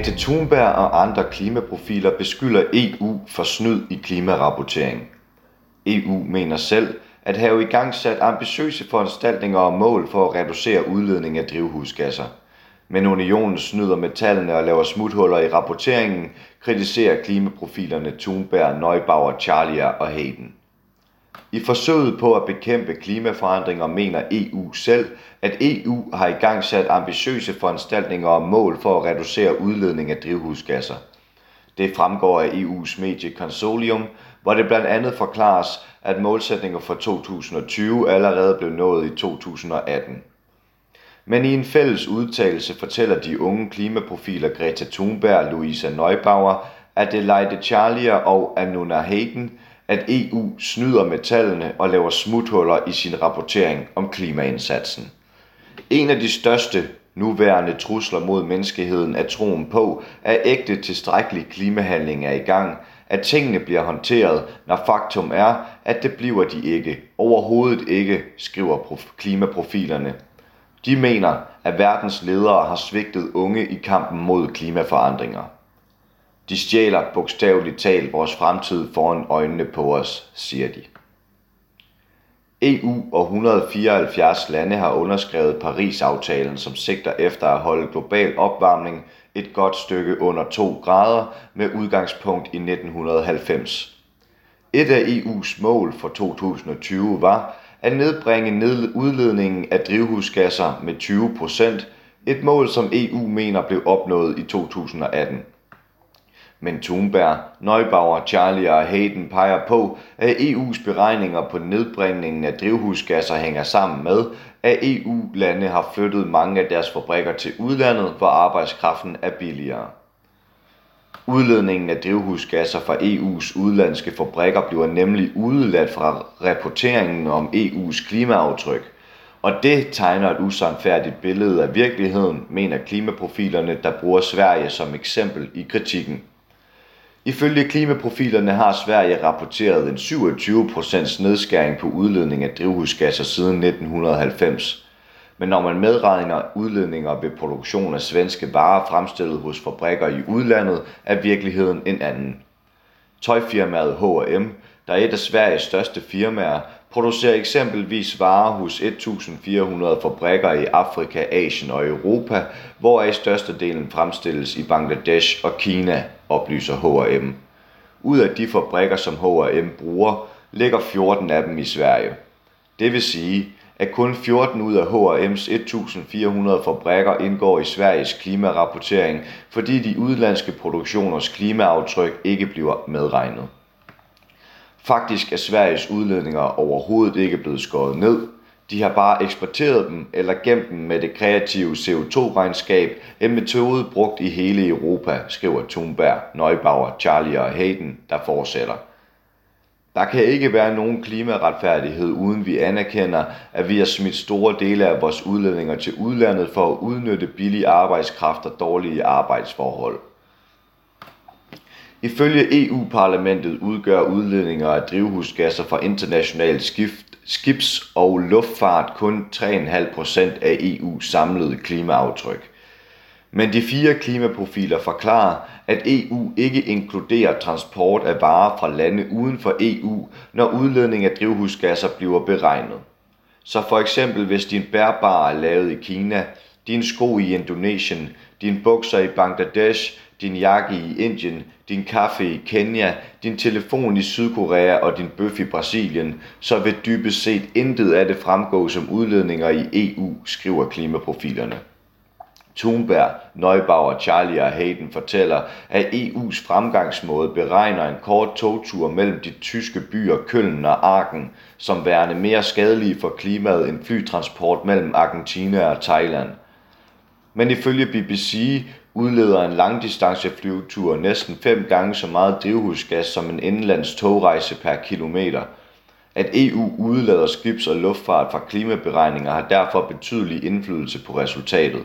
Greta Thunberg og andre klimaprofiler beskylder EU for snyd i klimarapportering. EU mener selv at have i gang sat ambitiøse foranstaltninger og mål for at reducere udledning af drivhusgasser. Men unionen snyder med tallene og laver smuthuller i rapporteringen, kritiserer klimaprofilerne Thunberg, Neubauer, Charlier og Hayden. I forsøget på at bekæmpe klimaforandringer mener EU selv, at EU har i gang sat ambitiøse foranstaltninger og mål for at reducere udledning af drivhusgasser. Det fremgår af EU's medie Consolium, hvor det blandt andet forklares, at målsætninger for 2020 allerede blev nået i 2018. Men i en fælles udtalelse fortæller de unge klimaprofiler Greta Thunberg, Louisa Neubauer, Adelaide Charlier og Anuna Hayden, at EU snyder med tallene og laver smuthuller i sin rapportering om klimaindsatsen. En af de største nuværende trusler mod menneskeheden er troen på, at ægte tilstrækkelig klimahandling er i gang, at tingene bliver håndteret, når faktum er, at det bliver de ikke. Overhovedet ikke, skriver klimaprofilerne. De mener, at verdens ledere har svigtet unge i kampen mod klimaforandringer. De stjæler bogstaveligt talt vores fremtid foran øjnene på os, siger de. EU og 174 lande har underskrevet Paris-aftalen, som sigter efter at holde global opvarmning et godt stykke under 2 grader med udgangspunkt i 1990. Et af EU's mål for 2020 var at nedbringe udledningen af drivhusgasser med 20 procent, et mål som EU mener blev opnået i 2018. Men Thunberg, Neubauer, Charlie og Hayden peger på, at EU's beregninger på nedbringningen af drivhusgasser hænger sammen med, at EU-lande har flyttet mange af deres fabrikker til udlandet, hvor arbejdskraften er billigere. Udledningen af drivhusgasser fra EU's udlandske fabrikker bliver nemlig udeladt fra rapporteringen om EU's klimaaftryk, og det tegner et usandfærdigt billede af virkeligheden, mener klimaprofilerne, der bruger Sverige som eksempel i kritikken. Ifølge klimaprofilerne har Sverige rapporteret en 27% nedskæring på udledning af drivhusgasser siden 1990. Men når man medregner udledninger ved produktion af svenske varer fremstillet hos fabrikker i udlandet, er virkeligheden en anden. Tøjfirmaet H&M, der er et af Sveriges største firmaer, producerer eksempelvis varer hos 1400 fabrikker i Afrika, Asien og Europa, hvoraf størstedelen fremstilles i Bangladesh og Kina, oplyser H&M. Ud af de fabrikker, som H&M bruger, ligger 14 af dem i Sverige. Det vil sige, at kun 14 ud af H&M's 1400 fabrikker indgår i Sveriges klimarapportering, fordi de udlandske produktioners klimaaftryk ikke bliver medregnet. Faktisk er Sveriges udledninger overhovedet ikke blevet skåret ned. De har bare eksporteret dem eller gemt dem med det kreative CO2-regnskab, en metode brugt i hele Europa, skriver Thunberg, Neubauer, Charlie og Hayden, der fortsætter. Der kan ikke være nogen klimaretfærdighed, uden vi anerkender, at vi har smidt store dele af vores udledninger til udlandet for at udnytte billig arbejdskraft og dårlige arbejdsforhold. Ifølge EU-parlamentet udgør udledninger af drivhusgasser fra international skift, skibs- og luftfart kun 3,5 procent af EU's samlede klimaaftryk. Men de fire klimaprofiler forklarer, at EU ikke inkluderer transport af varer fra lande uden for EU, når udledning af drivhusgasser bliver beregnet. Så for eksempel hvis din bærbar er lavet i Kina, din sko i Indonesien, din bukser i Bangladesh, din jakke i Indien, din kaffe i Kenya, din telefon i Sydkorea og din bøf i Brasilien, så vil dybest set intet af det fremgå som udledninger i EU, skriver klimaprofilerne. Thunberg, Neubauer, Charlie og Hayden fortæller, at EU's fremgangsmåde beregner en kort togtur mellem de tyske byer Køln og Aachen som værende mere skadelige for klimaet end flytransport mellem Argentina og Thailand. Men ifølge BBC udleder en langdistanceflyvetur næsten fem gange så meget drivhusgas som en indlands togrejse per kilometer. At EU udlader skibs- og luftfart fra klimaberegninger har derfor betydelig indflydelse på resultatet.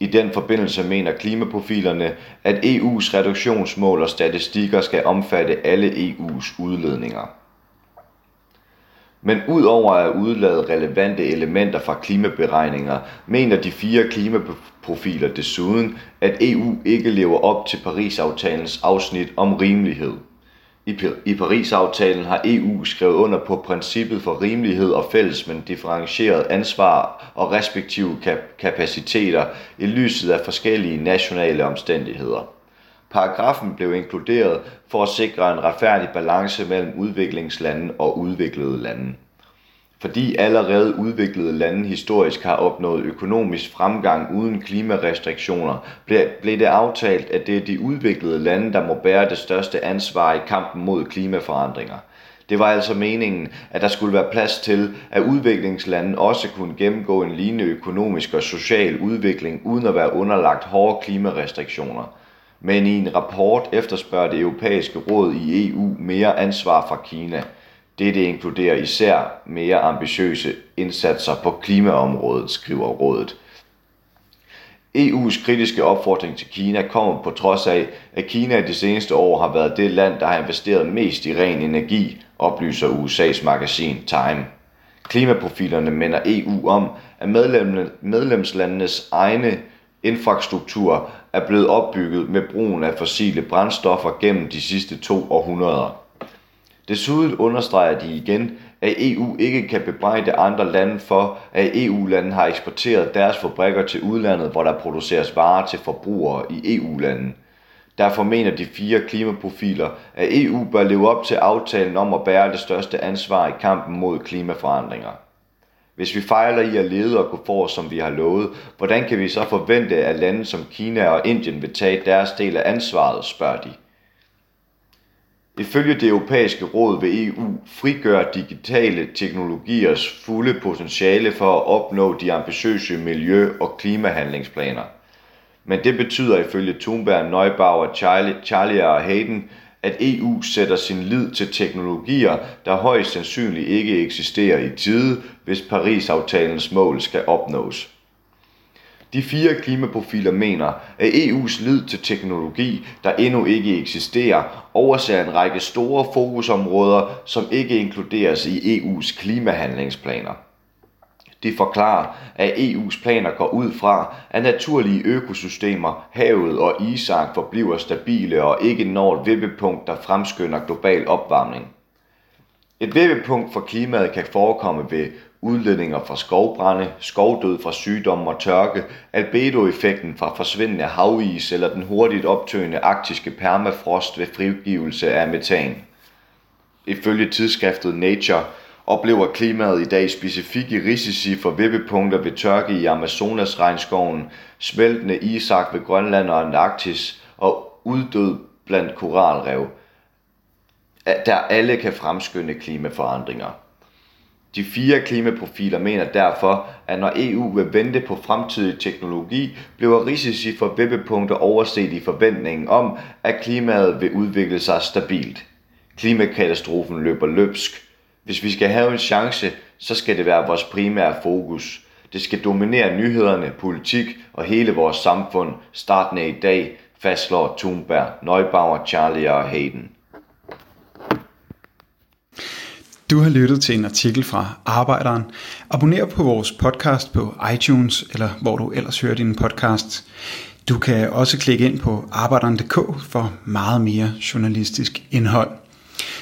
I den forbindelse mener klimaprofilerne, at EU's reduktionsmål og statistikker skal omfatte alle EU's udledninger. Men udover at udlade relevante elementer fra klimaberegninger, mener de fire klimaprofiler desuden, at EU ikke lever op til Parisaftalens afsnit om rimelighed. I Parisaftalen har EU skrevet under på princippet for rimelighed og fælles men differentieret ansvar og respektive kapaciteter i lyset af forskellige nationale omstændigheder. Paragrafen blev inkluderet for at sikre en retfærdig balance mellem udviklingslande og udviklede lande. Fordi allerede udviklede lande historisk har opnået økonomisk fremgang uden klimarestriktioner, blev det aftalt, at det er de udviklede lande, der må bære det største ansvar i kampen mod klimaforandringer. Det var altså meningen, at der skulle være plads til, at udviklingslande også kunne gennemgå en lignende økonomisk og social udvikling uden at være underlagt hårde klimarestriktioner. Men i en rapport efterspørger det europæiske råd i EU mere ansvar fra Kina. Dette inkluderer især mere ambitiøse indsatser på klimaområdet, skriver rådet. EU's kritiske opfordring til Kina kommer på trods af, at Kina i de seneste år har været det land, der har investeret mest i ren energi, oplyser USA's magasin Time. Klimaprofilerne minder EU om, at medlemslandenes egne infrastruktur er blevet opbygget med brugen af fossile brændstoffer gennem de sidste to århundreder. Desuden understreger de igen, at EU ikke kan bebrejde andre lande for, at EU-landene har eksporteret deres fabrikker til udlandet, hvor der produceres varer til forbrugere i EU-landene. Derfor mener de fire klimaprofiler, at EU bør leve op til aftalen om at bære det største ansvar i kampen mod klimaforandringer. Hvis vi fejler i at lede og gå for, som vi har lovet, hvordan kan vi så forvente, at lande som Kina og Indien vil tage deres del af ansvaret, spørger de. Ifølge det europæiske råd vil EU frigøre digitale teknologiers fulde potentiale for at opnå de ambitiøse miljø- og klimahandlingsplaner. Men det betyder ifølge Thunberg, Neubauer, Charlie, Charlie og Hayden, at EU sætter sin lid til teknologier, der højst sandsynligt ikke eksisterer i tide, hvis Paris-aftalens mål skal opnås. De fire klimaprofiler mener, at EU's lid til teknologi, der endnu ikke eksisterer, overser en række store fokusområder, som ikke inkluderes i EU's klimahandlingsplaner. De forklarer, at EU's planer går ud fra, at naturlige økosystemer, havet og isark forbliver stabile og ikke når et vippepunkt, der fremskynder global opvarmning. Et vippepunkt for klimaet kan forekomme ved udledninger fra skovbrænde, skovdød fra sygdomme og tørke, albedoeffekten fra forsvindende havis eller den hurtigt optøende arktiske permafrost ved frigivelse af metan. Ifølge tidsskriftet Nature oplever klimaet i dag specifikke risici for vippepunkter ved tørke i Amazonas-regnskoven, smeltende isak ved Grønland og Antarktis og uddød blandt koralrev, der alle kan fremskynde klimaforandringer. De fire klimaprofiler mener derfor, at når EU vil vente på fremtidig teknologi, bliver risici for vippepunkter overset i forventningen om, at klimaet vil udvikle sig stabilt. Klimakatastrofen løber løbsk, hvis vi skal have en chance, så skal det være vores primære fokus. Det skal dominere nyhederne, politik og hele vores samfund, startende i dag, fastslår Thunberg, Neubauer, Charlie og Hayden. Du har lyttet til en artikel fra Arbejderen. Abonner på vores podcast på iTunes, eller hvor du ellers hører din podcast. Du kan også klikke ind på arbejderen.dk for meget mere journalistisk indhold.